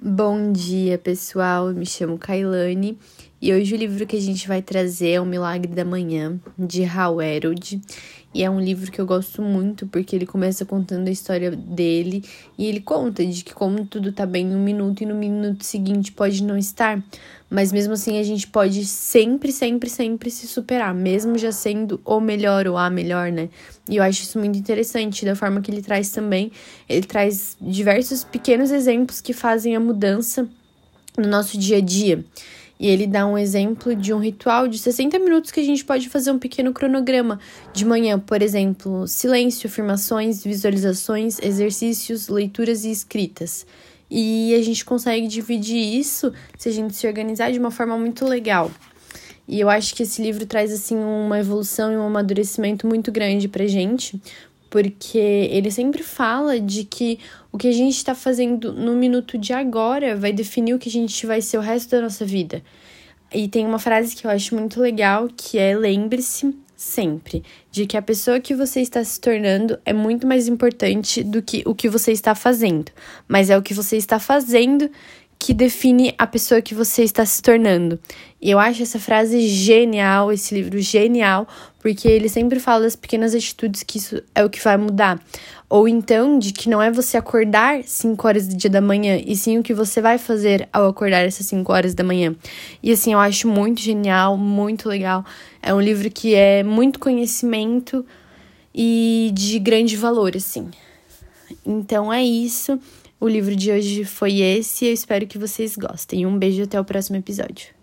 Bom dia, pessoal. Me chamo Kailane e hoje o livro que a gente vai trazer é O Milagre da Manhã, de Hal Herold. E é um livro que eu gosto muito porque ele começa contando a história dele e ele conta de que como tudo tá bem em um minuto e no minuto seguinte pode não estar, mas mesmo assim a gente pode sempre, sempre, sempre se superar, mesmo já sendo o melhor ou a melhor, né? E eu acho isso muito interessante da forma que ele traz também. Ele traz diversos pequenos exemplos que fazem a mudança no nosso dia a dia. E ele dá um exemplo de um ritual de 60 minutos que a gente pode fazer um pequeno cronograma de manhã, por exemplo, silêncio, afirmações, visualizações, exercícios, leituras e escritas. E a gente consegue dividir isso se a gente se organizar de uma forma muito legal. E eu acho que esse livro traz assim uma evolução e um amadurecimento muito grande pra gente, porque ele sempre fala de que o que a gente está fazendo no minuto de agora vai definir o que a gente vai ser o resto da nossa vida. E tem uma frase que eu acho muito legal, que é lembre-se sempre de que a pessoa que você está se tornando é muito mais importante do que o que você está fazendo, mas é o que você está fazendo que define a pessoa que você está se tornando. E eu acho essa frase genial, esse livro genial, porque ele sempre fala das pequenas atitudes que isso é o que vai mudar. Ou então de que não é você acordar 5 horas do dia da manhã, e sim o que você vai fazer ao acordar essas 5 horas da manhã. E assim, eu acho muito genial, muito legal. É um livro que é muito conhecimento e de grande valor, assim. Então é isso. O livro de hoje foi esse. Eu espero que vocês gostem. Um beijo até o próximo episódio.